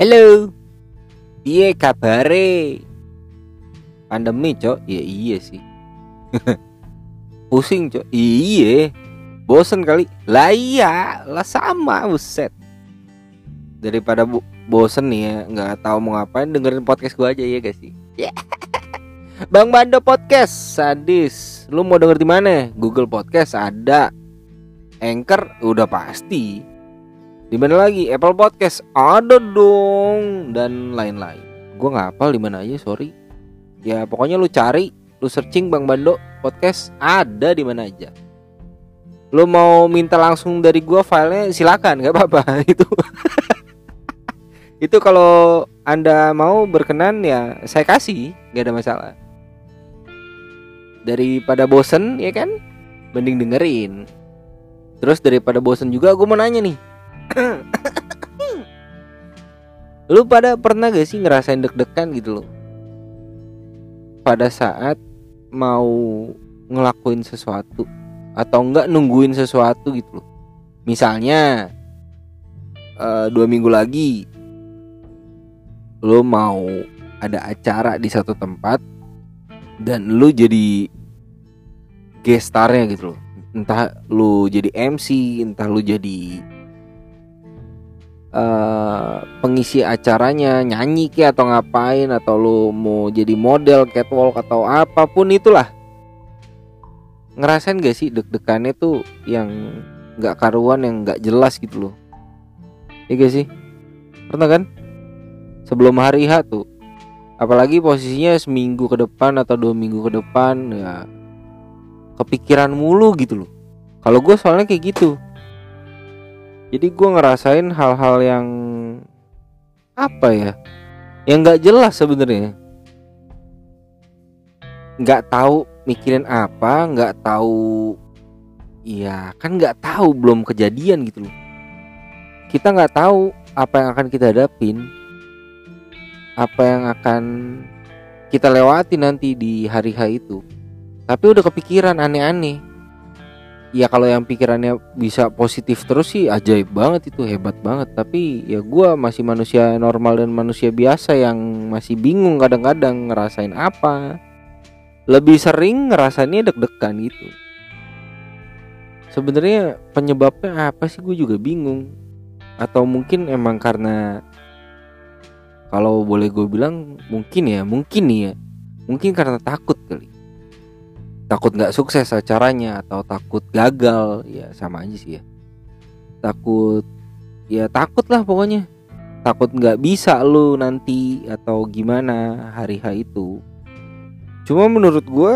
Halo. Piye kabare? Pandemi, Cok. Ya iya sih. Pusing, Cok. Iya. Bosen kali. Lah iya, lah sama, buset. Daripada bu bosen nih ya, nggak tahu mau ngapain dengerin podcast gua aja ya guys sih. Yeah. Bang Bando Podcast, sadis. Lu mau denger di mana? Google Podcast ada. Anchor udah pasti. Di mana lagi? Apple Podcast ada dong dan lain-lain. Gua nggak hafal di mana aja, sorry. Ya pokoknya lu cari, lu searching Bang Bando Podcast ada di mana aja. Lu mau minta langsung dari gua filenya silakan, nggak apa-apa itu. itu kalau anda mau berkenan ya saya kasih, nggak ada masalah. Daripada bosen ya kan, mending dengerin. Terus daripada bosen juga gue mau nanya nih Lu pada pernah gak sih ngerasain deg-degan gitu loh? Pada saat mau ngelakuin sesuatu Atau enggak nungguin sesuatu gitu loh. Misalnya uh, Dua minggu lagi Lu mau ada acara di satu tempat Dan lu jadi gestarnya gitu loh. Entah lu jadi MC Entah lu jadi uh, pengisi acaranya nyanyi ke atau ngapain atau lu mau jadi model catwalk atau apa pun itulah. Ngerasain gak sih deg-degannya tuh yang nggak karuan yang nggak jelas gitu loh? Iya gak sih? Pernah kan? Sebelum hari H tuh apalagi posisinya seminggu ke depan atau dua minggu ke depan ya kepikiran mulu gitu loh. Kalau gue soalnya kayak gitu jadi gue ngerasain hal-hal yang apa ya? Yang nggak jelas sebenarnya. Nggak tahu mikirin apa nggak tahu ya kan nggak tahu belum kejadian gitu loh. Kita nggak tahu apa yang akan kita hadapin apa yang akan kita lewati nanti di hari H itu. Tapi udah kepikiran aneh-aneh ya kalau yang pikirannya bisa positif terus sih ajaib banget itu hebat banget. Tapi ya gue masih manusia normal dan manusia biasa yang masih bingung kadang-kadang ngerasain apa. Lebih sering ngerasainnya deg-degan itu sebenarnya penyebabnya apa sih? Gue juga bingung. Atau mungkin emang karena kalau boleh gue bilang mungkin ya mungkin nih ya. Mungkin karena takut kali takut nggak sukses acaranya atau takut gagal ya sama aja sih ya. Takut ya takut lah pokoknya. Takut nggak bisa lu nanti atau gimana hari H itu. Cuma menurut gue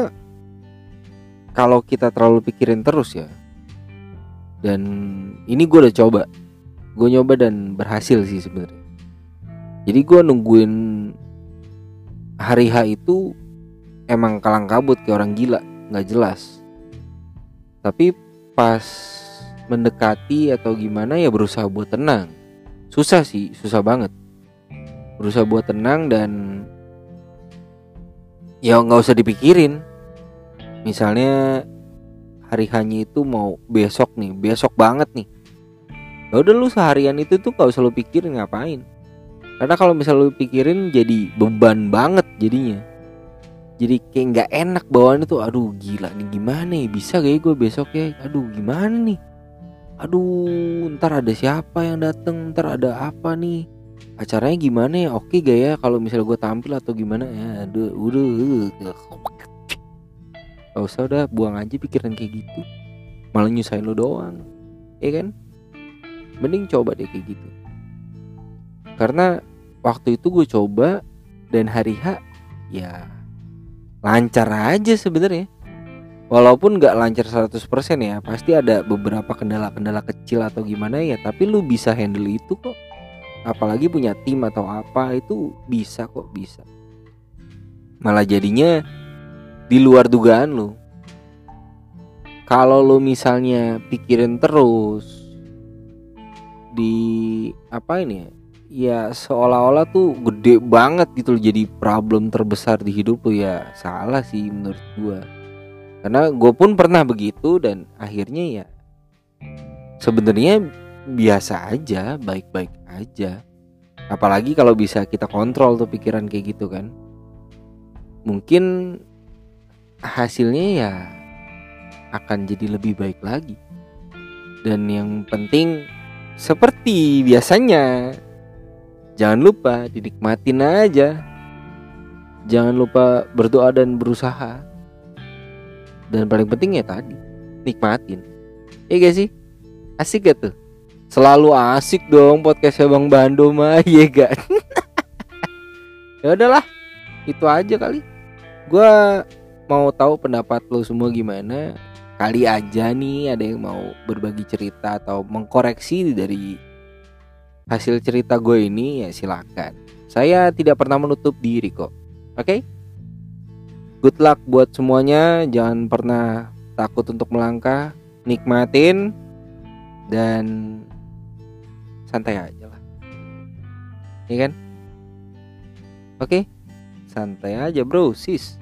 kalau kita terlalu pikirin terus ya dan ini gue udah coba. Gue nyoba dan berhasil sih sebenarnya. Jadi gue nungguin hari H itu emang kalang kabut kayak orang gila nggak jelas. Tapi pas mendekati atau gimana ya berusaha buat tenang. Susah sih susah banget. Berusaha buat tenang dan ya nggak usah dipikirin. Misalnya hari hanya itu mau besok nih besok banget nih. Ya udah lu seharian itu tuh gak usah lu pikirin ngapain. Karena kalau misal lu pikirin jadi beban banget jadinya jadi kayak nggak enak bawaan itu aduh gila nih gimana ya bisa kayak gue besok ya? Aduh gimana nih? Aduh ntar ada siapa yang dateng ntar ada apa nih? Acaranya gimana ya? Oke gak ya kalau misalnya gue tampil atau gimana? Ya aduh udah gak usah udah buang aja pikiran kayak gitu. Malah nyusahin lo doang ya kan? Mending coba deh kayak gitu. Karena waktu itu gue coba dan hari H ya lancar aja sebenarnya. Walaupun nggak lancar 100% ya pasti ada beberapa kendala-kendala kecil atau gimana ya tapi lu bisa handle itu kok. Apalagi punya tim atau apa itu bisa kok bisa. Malah jadinya di luar dugaan lu. Kalau lu misalnya pikirin terus di apa ini ya ya seolah-olah tuh gede banget gitu loh jadi problem terbesar di hidup lo. Ya salah sih menurut gua. Karena gue pun pernah begitu dan akhirnya ya sebenarnya biasa aja baik-baik aja. Apalagi kalau bisa kita kontrol tuh pikiran kayak gitu kan. Mungkin hasilnya ya akan jadi lebih baik lagi. Dan yang penting seperti biasanya jangan lupa dinikmatin aja. Jangan lupa berdoa dan berusaha. Dan paling penting ya tadi nikmatin. Iya gak sih? Asik gak tuh? Selalu asik dong podcastnya bang Bando mah iya gak? Ya udahlah itu aja kali. Gua mau tahu pendapat lo semua gimana. Kali aja nih ada yang mau berbagi cerita atau mengkoreksi dari hasil cerita gue ini ya silakan. Saya tidak pernah menutup diri kok. Oke? Okay? Good luck buat semuanya, jangan pernah takut untuk melangkah, nikmatin dan santai aja lah. Iya kan? Oke? Okay? Santai aja, Bro, sis.